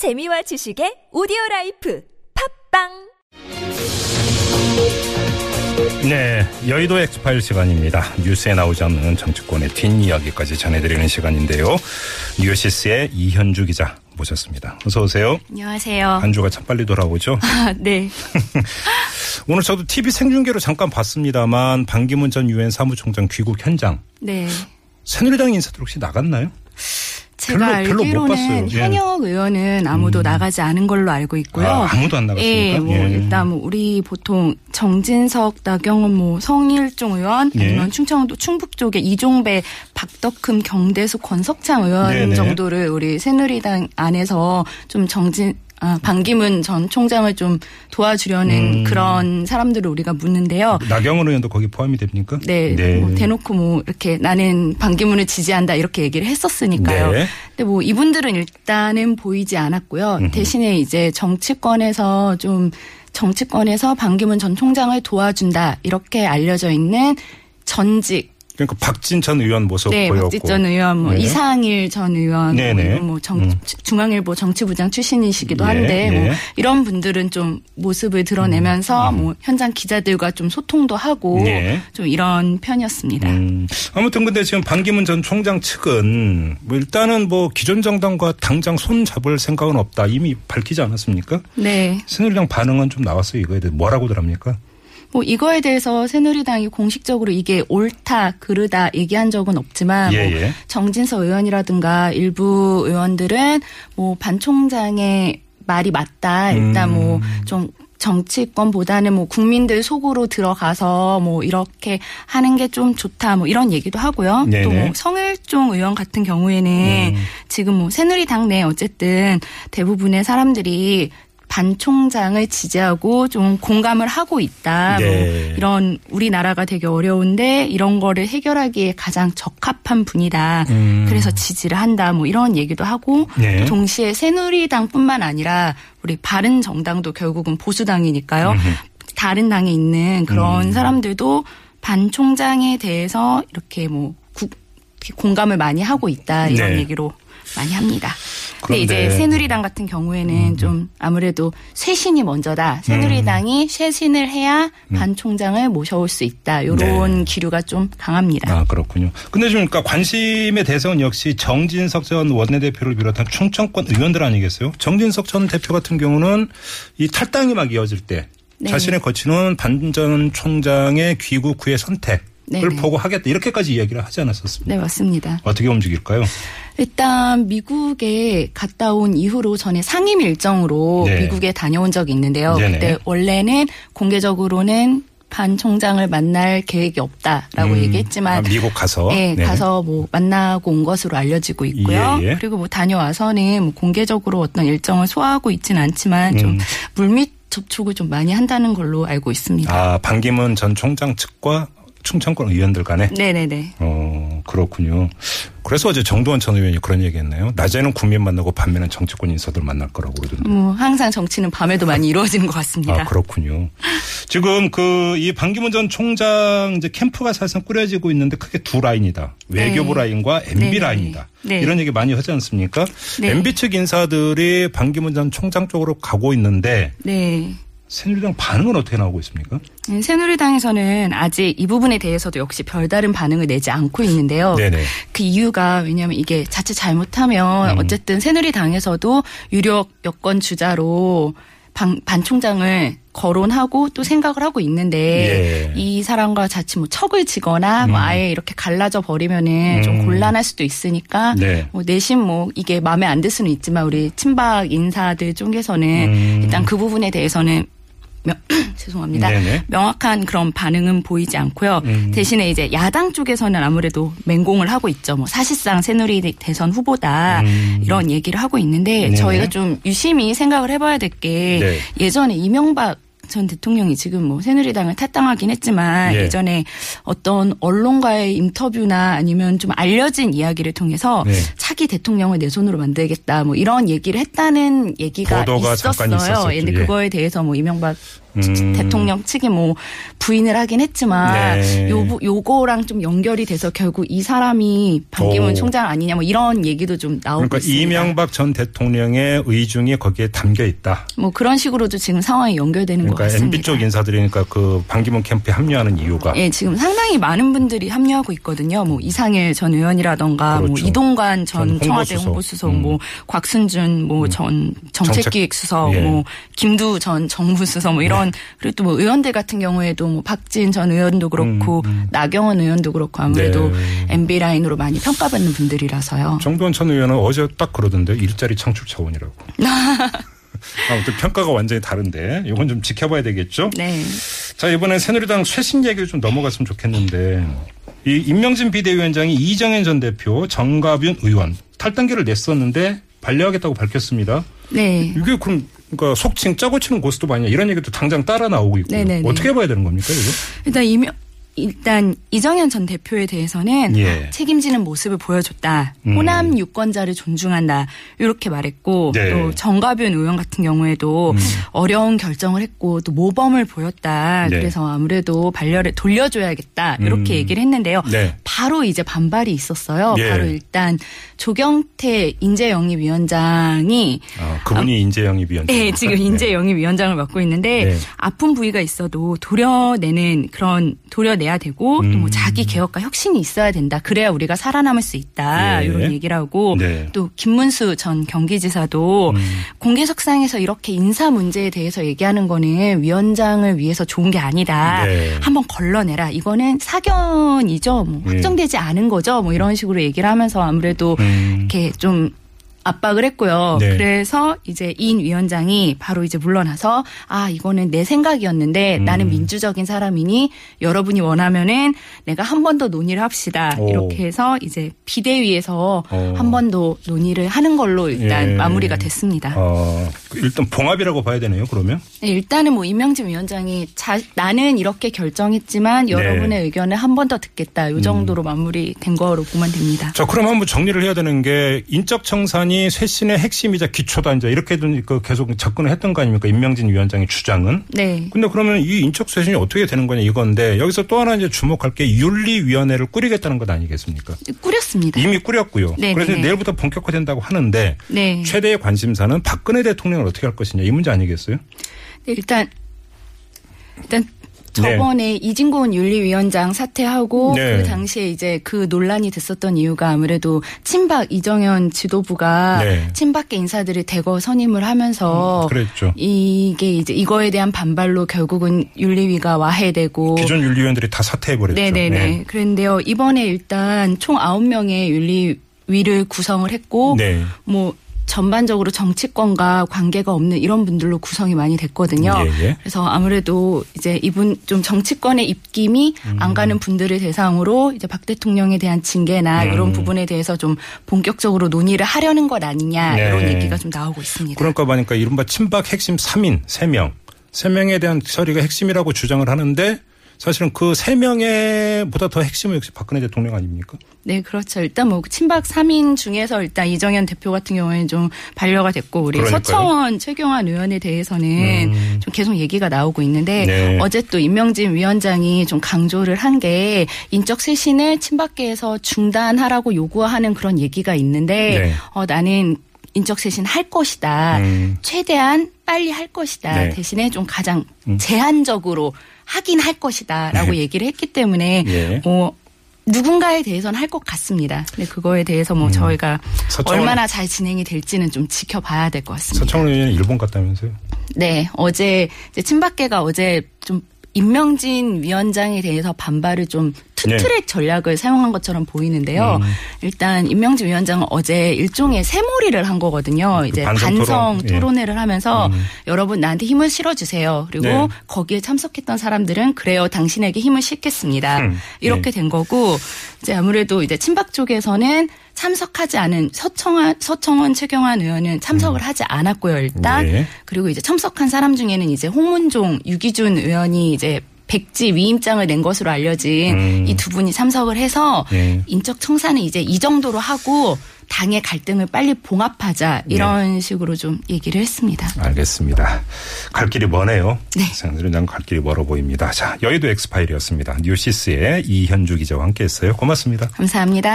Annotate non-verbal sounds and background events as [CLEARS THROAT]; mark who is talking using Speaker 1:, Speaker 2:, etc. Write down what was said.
Speaker 1: 재미와 지식의 오디오 라이프 팟빵
Speaker 2: 네, 여의도 엑스파일 시간입니다. 뉴스에 나오지 않는 정치권의 뒷이야기까지 전해드리는 시간인데요. 뉴시스의 이현주 기자 모셨습니다. 어서 오세요.
Speaker 3: 안녕하세요.
Speaker 2: 한 주가 참 빨리 돌아오죠.
Speaker 3: 아, 네. [LAUGHS]
Speaker 2: 오늘 저도 TV 생중계로 잠깐 봤습니다만 반기문 전 유엔 사무총장 귀국 현장.
Speaker 3: 네.
Speaker 2: 새누리당 인사들 혹시 나갔나요?
Speaker 3: 제가
Speaker 2: 별로- 별로 못
Speaker 3: 알기로는.
Speaker 2: 예.
Speaker 3: 현역 의원은 아무도 나가지 않은 걸로 알고 있고요.
Speaker 2: 아, 아무도 안 나갔습니까?
Speaker 3: 예, 뭐
Speaker 2: 예.
Speaker 3: 일단 뭐 우리 보통 정진석, 나경원, 뭐 성일종 의원
Speaker 2: 예.
Speaker 3: 아니면 충청도 충북 쪽에 이종배, 박덕흠, 경대수, 권석창 의원
Speaker 2: 네네.
Speaker 3: 정도를 우리 새누리당 안에서 좀 정진 아, 반기문 전 총장을 좀 도와주려는
Speaker 2: 음.
Speaker 3: 그런 사람들을 우리가 묻는데요.
Speaker 2: 나경원 의원도 거기 포함이 됩니까?
Speaker 3: 네, 뭐 대놓고 뭐 이렇게 나는 반기문을 지지한다 이렇게 얘기를 했었으니까요.
Speaker 2: 네.
Speaker 3: 근데 뭐 이분들은 일단은 보이지 않았고요.
Speaker 2: 음흠.
Speaker 3: 대신에 이제 정치권에서 좀 정치권에서 반기문 전 총장을 도와준다 이렇게 알려져 있는 전직
Speaker 2: 그러니까 박진 전 의원 모습
Speaker 3: 네,
Speaker 2: 보였고.
Speaker 3: 박지 전 의원, 뭐
Speaker 2: 네.
Speaker 3: 이상일 전 의원,
Speaker 2: 네네.
Speaker 3: 뭐, 이런 뭐 정,
Speaker 2: 음.
Speaker 3: 중앙일보 정치부장 출신이시기도
Speaker 2: 예,
Speaker 3: 한데
Speaker 2: 예.
Speaker 3: 뭐 이런 분들은 좀 모습을 드러내면서
Speaker 2: 음.
Speaker 3: 뭐 현장 기자들과 좀 소통도 하고
Speaker 2: 예.
Speaker 3: 좀 이런 편이었습니다.
Speaker 2: 음, 아무튼 근데 지금 반기문 전 총장 측은 뭐 일단은 뭐 기존 정당과 당장 손 잡을 생각은 없다 이미 밝히지 않았습니까?
Speaker 3: 네.
Speaker 2: 새누리당 반응은 좀 나왔어요 이거에 대해 뭐라고들 합니까?
Speaker 3: 뭐 이거에 대해서 새누리당이 공식적으로 이게 옳다 그르다 얘기한 적은 없지만
Speaker 2: 예,
Speaker 3: 뭐
Speaker 2: 예.
Speaker 3: 정진석 의원이라든가 일부 의원들은 뭐 반 총장의 말이 맞다 일단
Speaker 2: 음.
Speaker 3: 뭐좀 정치권보다는 뭐 국민들 속으로 들어가서 뭐 이렇게 하는 게 좀 좋다 뭐 이런 얘기도 하고요.
Speaker 2: 네네.
Speaker 3: 또 뭐 성일종 의원 같은 경우에는
Speaker 2: 음.
Speaker 3: 지금 뭐 새누리당 내 어쨌든 대부분의 사람들이 반 총장을 지지하고 좀 공감을 하고 있다.
Speaker 2: 네.
Speaker 3: 뭐 이런 우리나라가 되게 어려운데 이런 거를 해결하기에 가장 적합한 분이다.
Speaker 2: 음.
Speaker 3: 그래서 지지를 한다. 뭐 이런 얘기도 하고
Speaker 2: 네.
Speaker 3: 동시에 새누리당뿐만 아니라 우리 바른 정당도 결국은 보수당이니까요.
Speaker 2: 음흠.
Speaker 3: 다른 당에 있는 그런
Speaker 2: 음.
Speaker 3: 사람들도 반 총장에 대해서 이렇게 뭐 공감을 많이 하고 있다 이런
Speaker 2: 네.
Speaker 3: 얘기로 많이 합니다.
Speaker 2: 근데
Speaker 3: 이제 새누리당 같은 경우에는 좀 아무래도 쇄신이 먼저다. 새누리당이 쇄신을 해야 반 총장을 모셔올 수 있다. 이런
Speaker 2: 음. 네.
Speaker 3: 기류가 좀 강합니다.
Speaker 2: 아 그렇군요. 근데 좀 그러니까 관심의 대상은 역시 정진석 전 원내대표를 비롯한 충청권 의원들 아니겠어요? 정진석 전 대표 같은 경우는 이 탈당이 막 이어질 때
Speaker 3: 네.
Speaker 2: 자신의 거치는 반전 총장의 귀국 후의 선택을
Speaker 3: 네네.
Speaker 2: 보고 하겠다 이렇게까지 이야기를 하지 않았었습니다.
Speaker 3: 네, 맞습니다.
Speaker 2: 어떻게 움직일까요?
Speaker 3: 일단 미국에 갔다 온 이후로 전에 상임 일정으로
Speaker 2: 네.
Speaker 3: 미국에 다녀온 적이 있는데요.
Speaker 2: 네네.
Speaker 3: 그때 원래는 공개적으로는 반 총장을 만날 계획이 없다라고
Speaker 2: 음,
Speaker 3: 얘기했지만
Speaker 2: 아, 미국 가서
Speaker 3: 네,
Speaker 2: 네.
Speaker 3: 가서 뭐 만나고 온 것으로 알려지고 있고요.
Speaker 2: 예, 예.
Speaker 3: 그리고 뭐 다녀와서는 뭐 공개적으로 어떤 일정을 소화하고 있지는 않지만 좀
Speaker 2: 음.
Speaker 3: 물밑 접촉을 좀 많이 한다는 걸로 알고 있습니다.
Speaker 2: 아 반기문 전 총장 측과 충청권 의원들 간에
Speaker 3: 네네네.
Speaker 2: 어 그렇군요. 그래서 어제 정두원 전 의원이 그런 얘기 했나요? 낮에는 국민 만나고 밤에는 정치권 인사들 만날 거라고 그러던데.
Speaker 3: 뭐 항상 정치는 밤에도 많이 이루어지는 것 같습니다.
Speaker 2: 아, 그렇군요. 지금 그 이 반기문 전 총장 이제 캠프가 사실상 꾸려지고 있는데 크게 두 라인이다. 외교부
Speaker 3: 네.
Speaker 2: 라인과 MB
Speaker 3: 네네.
Speaker 2: 라인이다.
Speaker 3: 네.
Speaker 2: 이런 얘기 많이 하지 않습니까?
Speaker 3: 네.
Speaker 2: MB 측 인사들이 반기문 전 총장 쪽으로 가고 있는데
Speaker 3: 네.
Speaker 2: 새누리당 반응은 어떻게 나오고 있습니까?
Speaker 3: 네, 새누리당에서는 아직 이 부분에 대해서도 역시 별다른 반응을 내지 않고 있는데요.
Speaker 2: 네네.
Speaker 3: 그 이유가 왜냐하면 이게 자칫 잘못하면
Speaker 2: 음.
Speaker 3: 어쨌든 새누리당에서도 유력 여권 주자로 반, 반 총장을 거론하고 또 생각을 하고 있는데
Speaker 2: 예.
Speaker 3: 이 사람과 자칫 뭐 척을 지거나 뭐
Speaker 2: 음.
Speaker 3: 아예 이렇게 갈라져 버리면은
Speaker 2: 음.
Speaker 3: 좀 곤란할 수도 있으니까
Speaker 2: 네.
Speaker 3: 뭐 내심 뭐 이게 마음에 안 들 수는 있지만 우리 친박 인사들 쪽에서는
Speaker 2: 음.
Speaker 3: 일단 그 부분에 대해서는 명, [CLEARS THROAT] 죄송합니다.
Speaker 2: 네네.
Speaker 3: 명확한 그런 반응은 보이지 않고요.
Speaker 2: 음.
Speaker 3: 대신에 이제 야당 쪽에서는 아무래도 맹공을 하고 있죠. 뭐 사실상 새누리 대선 후보다
Speaker 2: 음.
Speaker 3: 이런 얘기를 하고 있는데
Speaker 2: 네네.
Speaker 3: 저희가 좀 유심히 생각을 해봐야 될게
Speaker 2: 네.
Speaker 3: 예전에 이명박 전 대통령이 지금 뭐 새누리당을 탈당하긴 했지만
Speaker 2: 예.
Speaker 3: 예전에 어떤 언론과의 인터뷰나 아니면 좀 알려진 이야기를 통해서
Speaker 2: 네.
Speaker 3: 차기 대통령을 내 손으로 만들겠다 뭐 이런 얘기를 했다는 얘기가 있었어요.
Speaker 2: 있었었죠.
Speaker 3: 근데
Speaker 2: 예.
Speaker 3: 그거에 대해서 뭐 이명박
Speaker 2: 음.
Speaker 3: 대통령 측이 뭐 부인을 하긴 했지만
Speaker 2: 네.
Speaker 3: 요 요거랑 좀 연결이 돼서 결국 이 사람이 반기문
Speaker 2: 오.
Speaker 3: 총장 아니냐 뭐 이런 얘기도 좀 나오고
Speaker 2: 그러니까
Speaker 3: 있습니다.
Speaker 2: 이명박 전 대통령의 의중이 거기에 담겨 있다.
Speaker 3: 뭐 그런 식으로도 지금 상황이 연결되는 것
Speaker 2: 그러니까
Speaker 3: 같습니다.
Speaker 2: MB 쪽 인사들이니까 그 반기문 캠프에 합류하는 이유가
Speaker 3: 예, 지금 상당히 많은 분들이 합류하고 있거든요. 뭐 이상일 전 의원이라던가 뭐
Speaker 2: 그렇죠.
Speaker 3: 이동관 전,
Speaker 2: 전
Speaker 3: 청와대
Speaker 2: 홍보수석. 음.
Speaker 3: 뭐 곽순준 뭐전 정책기획수석,
Speaker 2: 정책- 예.
Speaker 3: 뭐 김두 전 정무수석 뭐 이런 그리고 또 뭐 의원들 같은 경우에도 뭐 박진 전 의원도 그렇고
Speaker 2: 음, 음.
Speaker 3: 나경원 의원도 그렇고 아무래도
Speaker 2: 네.
Speaker 3: MB 라인으로 많이 평가받는 분들이라서요.
Speaker 2: 정도원 전 의원은 어제 딱 그러던데 일자리 창출 차원이라고. [LAUGHS] 아무튼 평가가 완전히 다른데 이건 좀 지켜봐야 되겠죠.
Speaker 3: 네.
Speaker 2: 자 이번에 새누리당 최신 얘기를 좀 넘어갔으면 좋겠는데 이 임명진 비대위원장이 이정현 전 대표, 정가윤 의원 탈당계를 냈었는데 반려하겠다고 밝혔습니다.
Speaker 3: 네.
Speaker 2: 이게 그럼 그러니까 속칭 짜고 치는 고스톱 아니냐 이런 얘기도 당장 따라 나오고 있고
Speaker 3: 네네네.
Speaker 2: 어떻게 봐야 되는 겁니까 이거?
Speaker 3: 일단 이명 일단 이정현 전 대표에 대해서는
Speaker 2: 예.
Speaker 3: 책임지는 모습을 보여줬다.
Speaker 2: 음.
Speaker 3: 호남 유권자를 존중한다. 이렇게 말했고
Speaker 2: 네.
Speaker 3: 또 정가변 의원 같은 경우에도
Speaker 2: 음.
Speaker 3: 어려운 결정을 했고 또 모범을 보였다.
Speaker 2: 네.
Speaker 3: 그래서 아무래도 반려를 돌려줘야겠다. 이렇게
Speaker 2: 음.
Speaker 3: 얘기를 했는데요.
Speaker 2: 네.
Speaker 3: 바로 이제 반발이 있었어요.
Speaker 2: 예.
Speaker 3: 바로 일단 조경태 인재영입위원장이
Speaker 2: 아, 그분이 인재영입 위원장.
Speaker 3: 네, 지금 인재영입위원장을 맡고 있는데
Speaker 2: 네.
Speaker 3: 아픈 부위가 있어도 도려내는 그런 도려 내야 되고 또뭐
Speaker 2: 음.
Speaker 3: 자기 개혁과 혁신이 있어야 된다. 그래야 우리가 살아남을 수 있다.
Speaker 2: 예.
Speaker 3: 이런 얘기를 하고
Speaker 2: 네.
Speaker 3: 또 김문수 전 경기지사도
Speaker 2: 음.
Speaker 3: 공개석상에서 이렇게 인사 문제에 대해서 얘기하는 거는 위원장을 위해서 좋은 게 아니다.
Speaker 2: 네.
Speaker 3: 한번 걸러내라. 이거는 사견이죠. 뭐
Speaker 2: 예.
Speaker 3: 확정되지 않은 거죠. 뭐 이런 식으로 얘기를 하면서 아무래도
Speaker 2: 음.
Speaker 3: 이렇게 좀 압박을 했고요.
Speaker 2: 네.
Speaker 3: 그래서 이제 인 위원장이 바로 이제 물러나서 아 이거는 내 생각이었는데
Speaker 2: 음.
Speaker 3: 나는 민주적인 사람이니 여러분이 원하면은 내가 한 번 더 논의를 합시다.
Speaker 2: 오.
Speaker 3: 이렇게 해서 이제 비대위에서
Speaker 2: 어.
Speaker 3: 한번 더 논의를 하는 걸로 일단
Speaker 2: 예.
Speaker 3: 마무리가 됐습니다.
Speaker 2: 어, 일단 봉합이라고 봐야 되네요. 그러면
Speaker 3: 네, 일단은 뭐 임명진 위원장이 자, 나는 이렇게 결정했지만
Speaker 2: 네.
Speaker 3: 여러분의 의견을 한 번 더 듣겠다. 이 정도로 마무리된 거로 보면 됩니다.
Speaker 2: 자, 그럼 한번 정리를 해야 되는 게 인적 청산이 쇄신의 핵심이자 기초다 이제 이렇게 그 계속 접근을 했던 거 아닙니까? 임명진 위원장의 주장은.
Speaker 3: 네.
Speaker 2: 근데 그러면 이 인적 쇄신이 어떻게 되는 거냐 이건데 여기서 또 하나 이제 주목할 게 윤리위원회를 꾸리겠다는 것 아니겠습니까?
Speaker 3: 꾸렸습니다.
Speaker 2: 이미 꾸렸고요.
Speaker 3: 네,
Speaker 2: 그래서
Speaker 3: 네, 네.
Speaker 2: 내일부터 본격화된다고 하는 데
Speaker 3: 네.
Speaker 2: 최대의 관심사는 박근혜 대통령 을 어떻게 할 것이냐 이 문제 아니겠어요?
Speaker 3: 네, 일단 일단 저번에 이진곤 윤리위원장 사퇴하고
Speaker 2: 네.
Speaker 3: 그 당시에 이제 그 논란이 됐었던 이유가 아무래도 친박 이정현 지도부가
Speaker 2: 네.
Speaker 3: 친박계 인사들을 대거 선임을 하면서
Speaker 2: 음, 그랬죠.
Speaker 3: 이게 이제 이거에 대한 반발로 결국은 윤리위가 와해되고
Speaker 2: 기존 윤리위원들이 다 사퇴해 버렸죠.
Speaker 3: 네네네.
Speaker 2: 네.
Speaker 3: 그런데요 이번에 일단 총 9명의 윤리 위를 구성을 했고
Speaker 2: 네.
Speaker 3: 뭐 전반적으로 정치권과 관계가 없는 이런 분들로 구성이 많이 됐거든요.
Speaker 2: 예, 예.
Speaker 3: 그래서 아무래도 이제 이분 좀 정치권의 입김이
Speaker 2: 음.
Speaker 3: 안 가는 분들을 대상으로 이제 박 대통령에 대한 징계나
Speaker 2: 음.
Speaker 3: 이런 부분에 대해서 좀 본격적으로 논의를 하려는 것 아니냐
Speaker 2: 네.
Speaker 3: 이런 얘기가 좀 나오고 있습니다.
Speaker 2: 그러니까 보니까 이른바 친박 핵심 3인 3명. 3명에 대한 처리가 핵심이라고 주장을 하는데 사실은 그 3명에 보다 더 핵심은 역시 박근혜 대통령 아닙니까?
Speaker 3: 네, 그렇죠. 일단 뭐 친박 3인 중에서 일단 이정현 대표 같은 경우에는 좀 반려가 됐고 우리
Speaker 2: 그러니까요.
Speaker 3: 서청원 최경환 의원에 대해서는
Speaker 2: 음.
Speaker 3: 좀 계속 얘기가 나오고 있는데
Speaker 2: 네.
Speaker 3: 어제 또 임명진 위원장이 좀 강조를 한 게 인적 쇄신을 친박계에서 중단하라고 요구하는 그런 얘기가 있는데
Speaker 2: 네.
Speaker 3: 어, 나는 인적 쇄신 할 것이다.
Speaker 2: 음.
Speaker 3: 최대한 빨리 할 것이다.
Speaker 2: 네. 음.
Speaker 3: 대신에 좀 가장 제한적으로 하긴 할 것이다라고
Speaker 2: 네.
Speaker 3: 얘기를 했기 때문에
Speaker 2: 예.
Speaker 3: 어, 누군가에 대해서는 할 것 같습니다. 근데 그거에 대해서 뭐 저희가
Speaker 2: 음. 서청원-
Speaker 3: 얼마나 잘 진행이 될지는 좀 지켜봐야 될 것 같습니다.
Speaker 2: 서청원 의원이 일본 갔다면서요?
Speaker 3: 네, 어제 친박계가 어제 좀 임명진 위원장에 대해서 반발을 좀 투트랙 전략을 사용한 것처럼 보이는데요.
Speaker 2: 네. 음.
Speaker 3: 일단 임명진 위원장은 어제 일종의 새몰이를 한 거거든요. 이제
Speaker 2: 반성
Speaker 3: 반성,
Speaker 2: 토론. 예.
Speaker 3: 토론회를 하면서
Speaker 2: 음.
Speaker 3: 여러분 나한테 힘을 실어주세요. 그리고
Speaker 2: 네.
Speaker 3: 거기에 참석했던 사람들은 그래요 당신에게 힘을 실겠습니다.
Speaker 2: 음.
Speaker 3: 이렇게 된 거고 이제 아무래도 이제 친박 쪽에서는 참석하지 않은 서청원 서청원 최경환 의원은 참석을 하지 않았고요 일단
Speaker 2: 네.
Speaker 3: 그리고 이제 참석한 사람 중에는 이제 홍문종 유기준 의원이 이제 백지 위임장을 낸 것으로 알려진
Speaker 2: 음.
Speaker 3: 이두 분이 참석을 해서
Speaker 2: 네.
Speaker 3: 인적 청산은 이제 이 정도로 하고 당의 갈등을 빨리 봉합하자 이런 식으로 좀 얘기를 했습니다.
Speaker 2: 알겠습니다. 갈 길이 머네요.
Speaker 3: 네.
Speaker 2: 새누리당 갈 길이 멀어 보입니다. 자, 여의도 엑스파일이었습니다. 뉴시스의 이현주 기자와 함께했어요. 고맙습니다.
Speaker 3: 감사합니다.